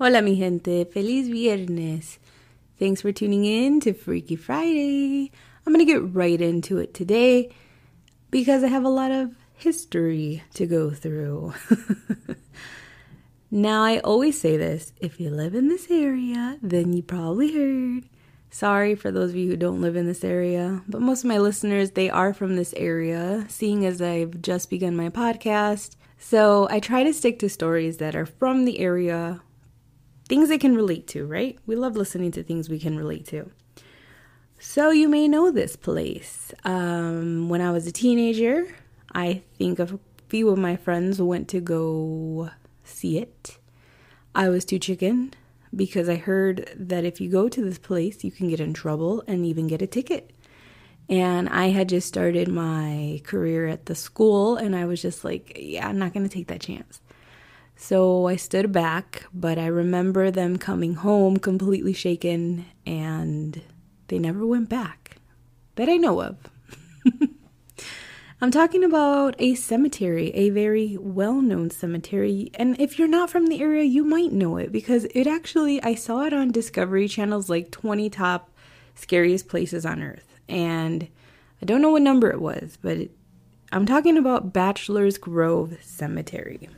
Hola, mi gente. Feliz viernes. Thanks for tuning in to Freaky Friday. I'm going to get right into it today because I have a lot of history to go through. Now, I always say this if you live in this area, then you probably heard. Sorry for those of you who don't live in this area, but most of my listeners, they are from this area, seeing as I've just begun my podcast. So I try to stick to stories that are from the area, things I can relate to, right? We love listening to things we can relate to. So you may know this place. Um, when I was a teenager, I think a few of my friends went to go see it. I was too chicken because I heard that if you go to this place, you can get in trouble and even get a ticket. And I had just started my career at the school, and I was just like, yeah, I'm not going to take that chance. So I stood back, but I remember them coming home completely shaken, and they never went back that I know of. I'm talking about a cemetery, a very well known cemetery. And if you're not from the area, you might know it because it actually, I saw it on Discovery Channel's like 20 top scariest places on earth. And I don't know what number it was, but it, I'm talking about Bachelor's Grove Cemetery.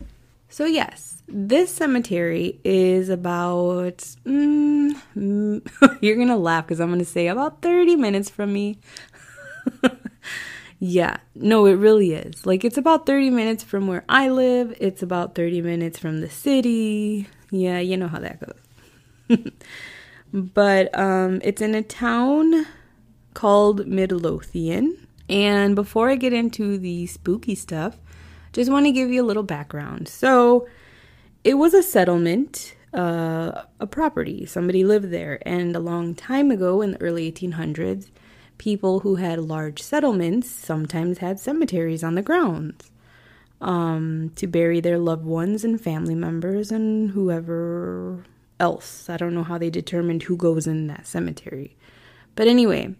So, yes, this cemetery is about, mm, you're going to laugh because I'm going to say about 30 minutes from me. Yeah, no, it really is. Like, it's about 30 minutes from where I live, it's about 30 minutes from the city. Yeah, you know how that goes. but um, it's in a town called Midlothian. And before I get into the spooky stuff, just want to give you a little background. So, it was a settlement, uh, a property. Somebody lived there. And a long time ago in the early 1800s, people who had large settlements sometimes had cemeteries on the grounds um, to bury their loved ones and family members and whoever else. I don't know how they determined who goes in that cemetery. But anyway,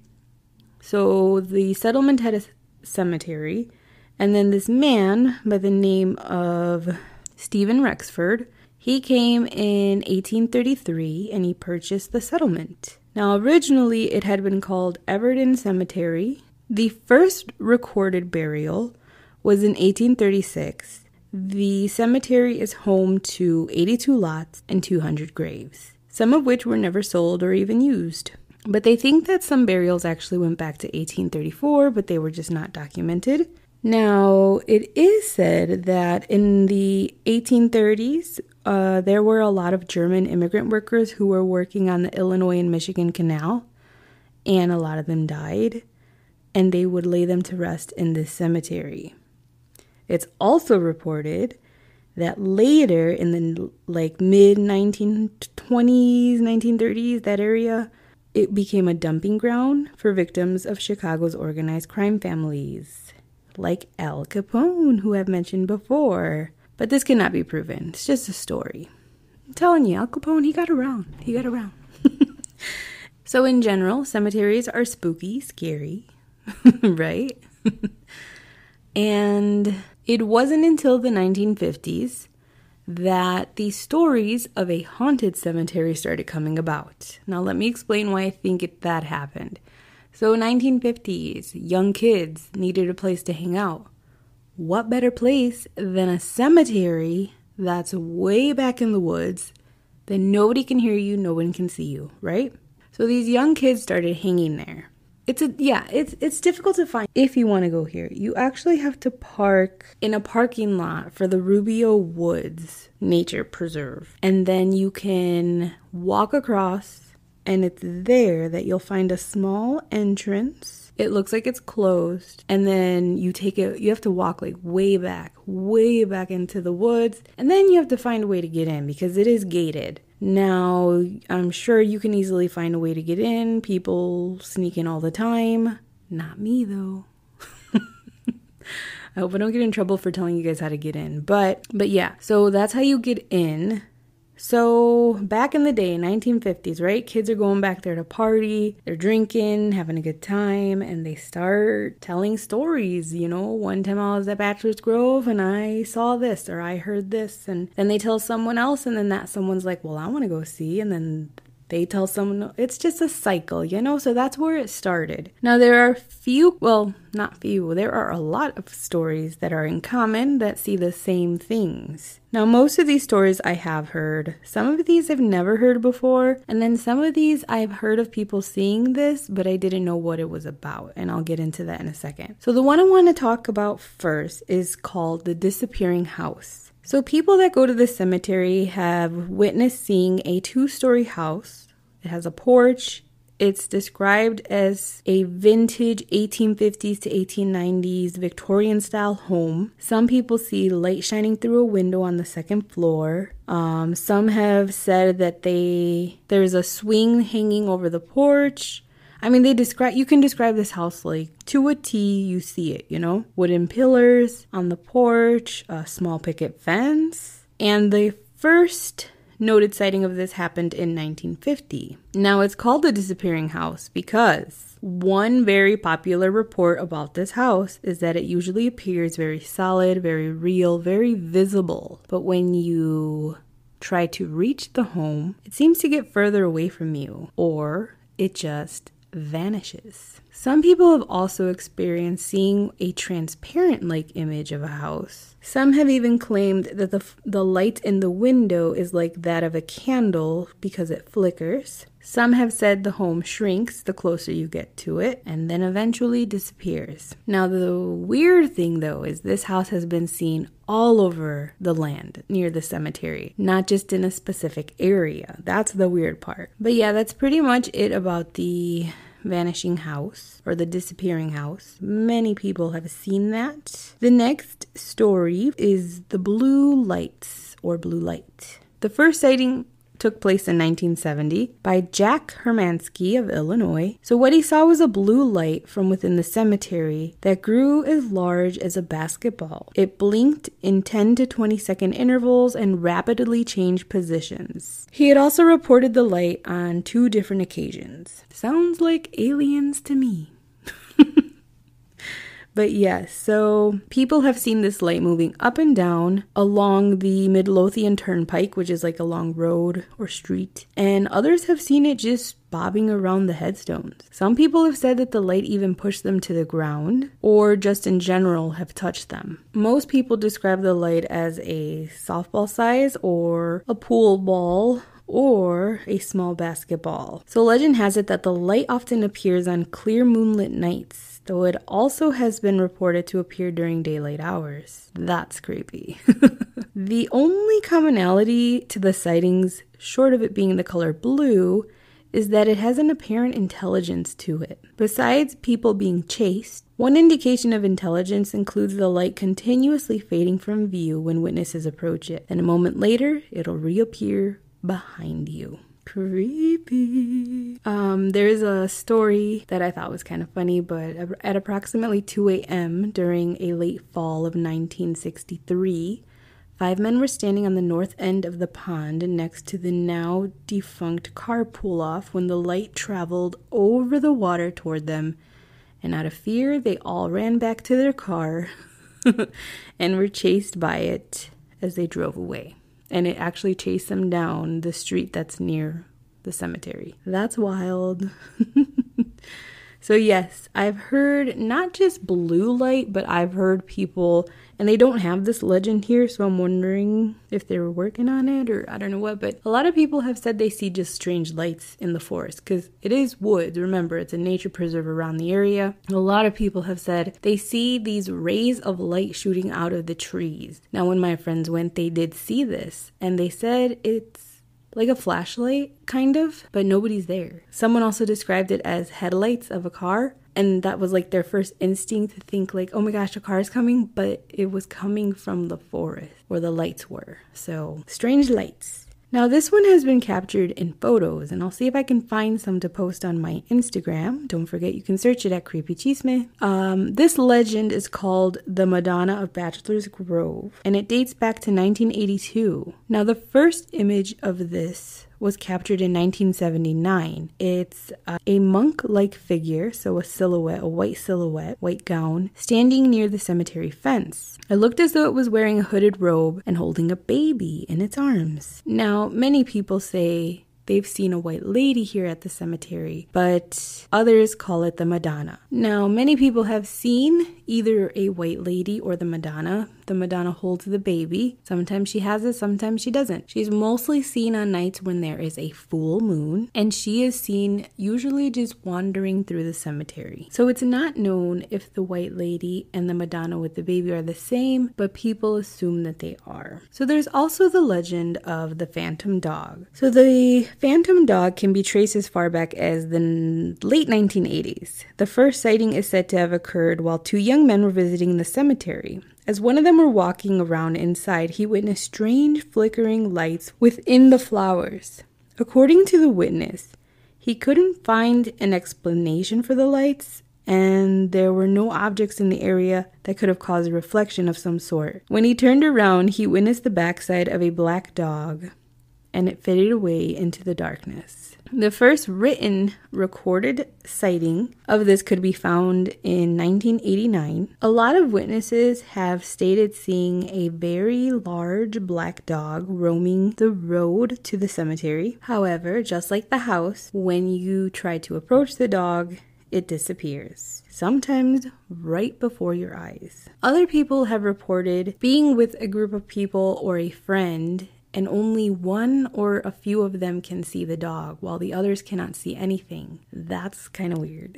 so the settlement had a cemetery, and then this man by the name of Stephen Rexford, he came in 1833 and he purchased the settlement. Now, originally it had been called Everden Cemetery. The first recorded burial was in 1836. The cemetery is home to 82 lots and 200 graves, some of which were never sold or even used. But they think that some burials actually went back to 1834, but they were just not documented. Now, it is said that in the 1830s, uh, there were a lot of German immigrant workers who were working on the Illinois and Michigan Canal, and a lot of them died, and they would lay them to rest in this cemetery. It's also reported that later in the like mid 1920s, 1930s, that area, it became a dumping ground for victims of Chicago's organized crime families, like Al Capone, who I've mentioned before. But this cannot be proven. It's just a story. I'm telling you, Al Capone, he got around. He got around. so, in general, cemeteries are spooky, scary, right? and it wasn't until the 1950s that the stories of a haunted cemetery started coming about. Now, let me explain why I think it, that happened. So, 1950s, young kids needed a place to hang out what better place than a cemetery that's way back in the woods that nobody can hear you, no one can see you, right? So these young kids started hanging there. It's a yeah, it's it's difficult to find if you want to go here. You actually have to park in a parking lot for the Rubio Woods Nature Preserve. And then you can walk across and it's there that you'll find a small entrance it looks like it's closed, and then you take it, you have to walk like way back, way back into the woods, and then you have to find a way to get in because it is gated. Now, I'm sure you can easily find a way to get in. People sneak in all the time. Not me, though. I hope I don't get in trouble for telling you guys how to get in. But but yeah, so that's how you get in. So, back in the day, 1950s, right? Kids are going back there to party, they're drinking, having a good time, and they start telling stories. You know, one time I was at Bachelor's Grove and I saw this or I heard this, and then they tell someone else, and then that someone's like, Well, I want to go see, and then they tell someone it's just a cycle, you know? So that's where it started. Now, there are few, well, not few, there are a lot of stories that are in common that see the same things. Now, most of these stories I have heard. Some of these I've never heard before, and then some of these I've heard of people seeing this, but I didn't know what it was about, and I'll get into that in a second. So, the one I want to talk about first is called The Disappearing House. So, people that go to the cemetery have witnessed seeing a two story house. It has a porch. It's described as a vintage 1850s to 1890s Victorian style home. Some people see light shining through a window on the second floor. Um, some have said that they there's a swing hanging over the porch. I mean, they describe, you can describe this house like to a T, you see it, you know? Wooden pillars on the porch, a small picket fence. And the first noted sighting of this happened in 1950. Now, it's called the disappearing house because one very popular report about this house is that it usually appears very solid, very real, very visible. But when you try to reach the home, it seems to get further away from you, or it just vanishes. Some people have also experienced seeing a transparent like image of a house. Some have even claimed that the, the light in the window is like that of a candle because it flickers. Some have said the home shrinks the closer you get to it and then eventually disappears. Now, the weird thing though is this house has been seen all over the land near the cemetery, not just in a specific area. That's the weird part. But yeah, that's pretty much it about the vanishing house or the disappearing house. Many people have seen that. The next story is the blue lights or blue light. The first sighting took place in 1970 by Jack Hermansky of Illinois. So, what he saw was a blue light from within the cemetery that grew as large as a basketball. It blinked in 10 to 20 second intervals and rapidly changed positions. He had also reported the light on two different occasions. Sounds like aliens to me. But yes, so people have seen this light moving up and down along the Midlothian Turnpike, which is like a long road or street, and others have seen it just bobbing around the headstones. Some people have said that the light even pushed them to the ground, or just in general have touched them. Most people describe the light as a softball size or a pool ball or a small basketball. So legend has it that the light often appears on clear moonlit nights though it also has been reported to appear during daylight hours. That's creepy. the only commonality to the sightings, short of it being the color blue, is that it has an apparent intelligence to it. Besides people being chased, one indication of intelligence includes the light continuously fading from view when witnesses approach it, and a moment later, it'll reappear behind you. Creepy. Um, there's a story that I thought was kind of funny, but at approximately 2 a.m. during a late fall of 1963, five men were standing on the north end of the pond next to the now defunct car off when the light traveled over the water toward them, and out of fear, they all ran back to their car and were chased by it as they drove away and it actually chased them down the street that's near the cemetery. That's wild. so, yes, I've heard not just blue light, but I've heard people and they don't have this legend here, so I'm wondering if they were working on it or I don't know what. But a lot of people have said they see just strange lights in the forest because it is woods. Remember, it's a nature preserve around the area. A lot of people have said they see these rays of light shooting out of the trees. Now, when my friends went, they did see this and they said it's like a flashlight, kind of, but nobody's there. Someone also described it as headlights of a car and that was like their first instinct to think like oh my gosh a car is coming but it was coming from the forest where the lights were so strange lights Now, this one has been captured in photos, and I'll see if I can find some to post on my Instagram. Don't forget, you can search it at Creepy Chisme. Um, this legend is called the Madonna of Bachelor's Grove, and it dates back to 1982. Now, the first image of this was captured in 1979. It's uh, a monk like figure, so a silhouette, a white silhouette, white gown, standing near the cemetery fence. It looked as though it was wearing a hooded robe and holding a baby in its arms. Now, many people say they've seen a white lady here at the cemetery, but others call it the Madonna. Now, many people have seen either a white lady or the Madonna. The Madonna holds the baby. Sometimes she has it, sometimes she doesn't. She's mostly seen on nights when there is a full moon, and she is seen usually just wandering through the cemetery. So it's not known if the white lady and the Madonna with the baby are the same, but people assume that they are. So there's also the legend of the phantom dog. So the phantom dog can be traced as far back as the late 1980s. The first sighting is said to have occurred while two young young men were visiting the cemetery. As one of them were walking around inside, he witnessed strange flickering lights within the flowers. According to the witness, he couldn't find an explanation for the lights, and there were no objects in the area that could have caused a reflection of some sort. When he turned around, he witnessed the backside of a black dog, and it faded away into the darkness. The first written recorded sighting of this could be found in 1989. A lot of witnesses have stated seeing a very large black dog roaming the road to the cemetery. However, just like the house, when you try to approach the dog, it disappears, sometimes right before your eyes. Other people have reported being with a group of people or a friend and only one or a few of them can see the dog while the others cannot see anything. That's kind of weird.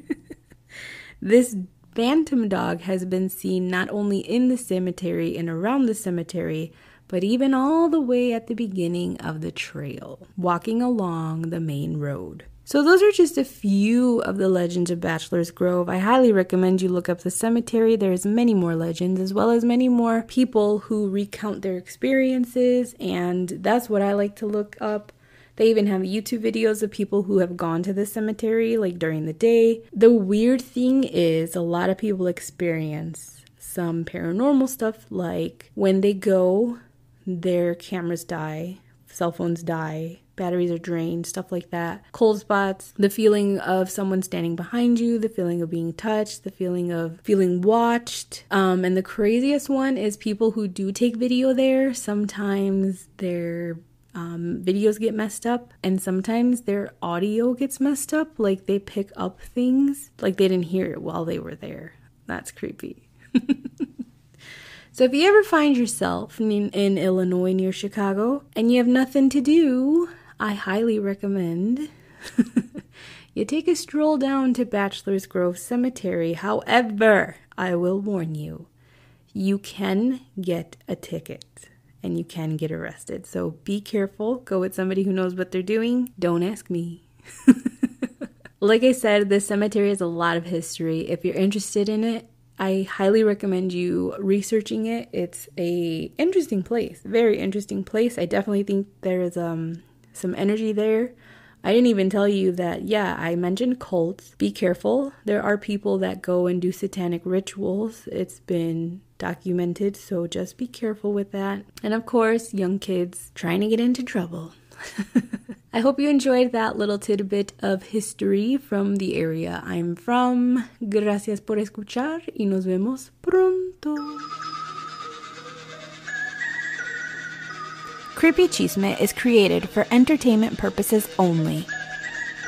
this phantom dog has been seen not only in the cemetery and around the cemetery, but even all the way at the beginning of the trail, walking along the main road. So, those are just a few of the legends of Bachelor's Grove. I highly recommend you look up the cemetery. There's many more legends, as well as many more people who recount their experiences, and that's what I like to look up. They even have YouTube videos of people who have gone to the cemetery, like during the day. The weird thing is, a lot of people experience some paranormal stuff, like when they go, their cameras die, cell phones die, batteries are drained, stuff like that. Cold spots, the feeling of someone standing behind you, the feeling of being touched, the feeling of feeling watched. Um, and the craziest one is people who do take video there. Sometimes their um, videos get messed up, and sometimes their audio gets messed up. Like they pick up things like they didn't hear it while they were there. That's creepy. So if you ever find yourself in, in, Illinois near Chicago and you have nothing to do, I highly recommend you take a stroll down to Bachelor's Grove Cemetery. However, I will warn you, you can get a ticket and you can get arrested. So be careful. Go with somebody who knows what they're doing. Don't ask me. like I said, this cemetery has a lot of history. If you're interested in it, I highly recommend you researching it. It's a interesting place, very interesting place. I definitely think there is um some energy there. I didn't even tell you that, yeah, I mentioned cults. Be careful. There are people that go and do satanic rituals. It's been documented, so just be careful with that. And of course, young kids trying to get into trouble. I hope you enjoyed that little tidbit of history from the area I'm from. Gracias por escuchar y nos vemos pronto. Creepy Chisme is created for entertainment purposes only.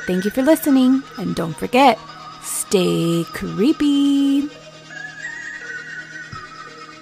Thank you for listening, and don't forget, stay creepy.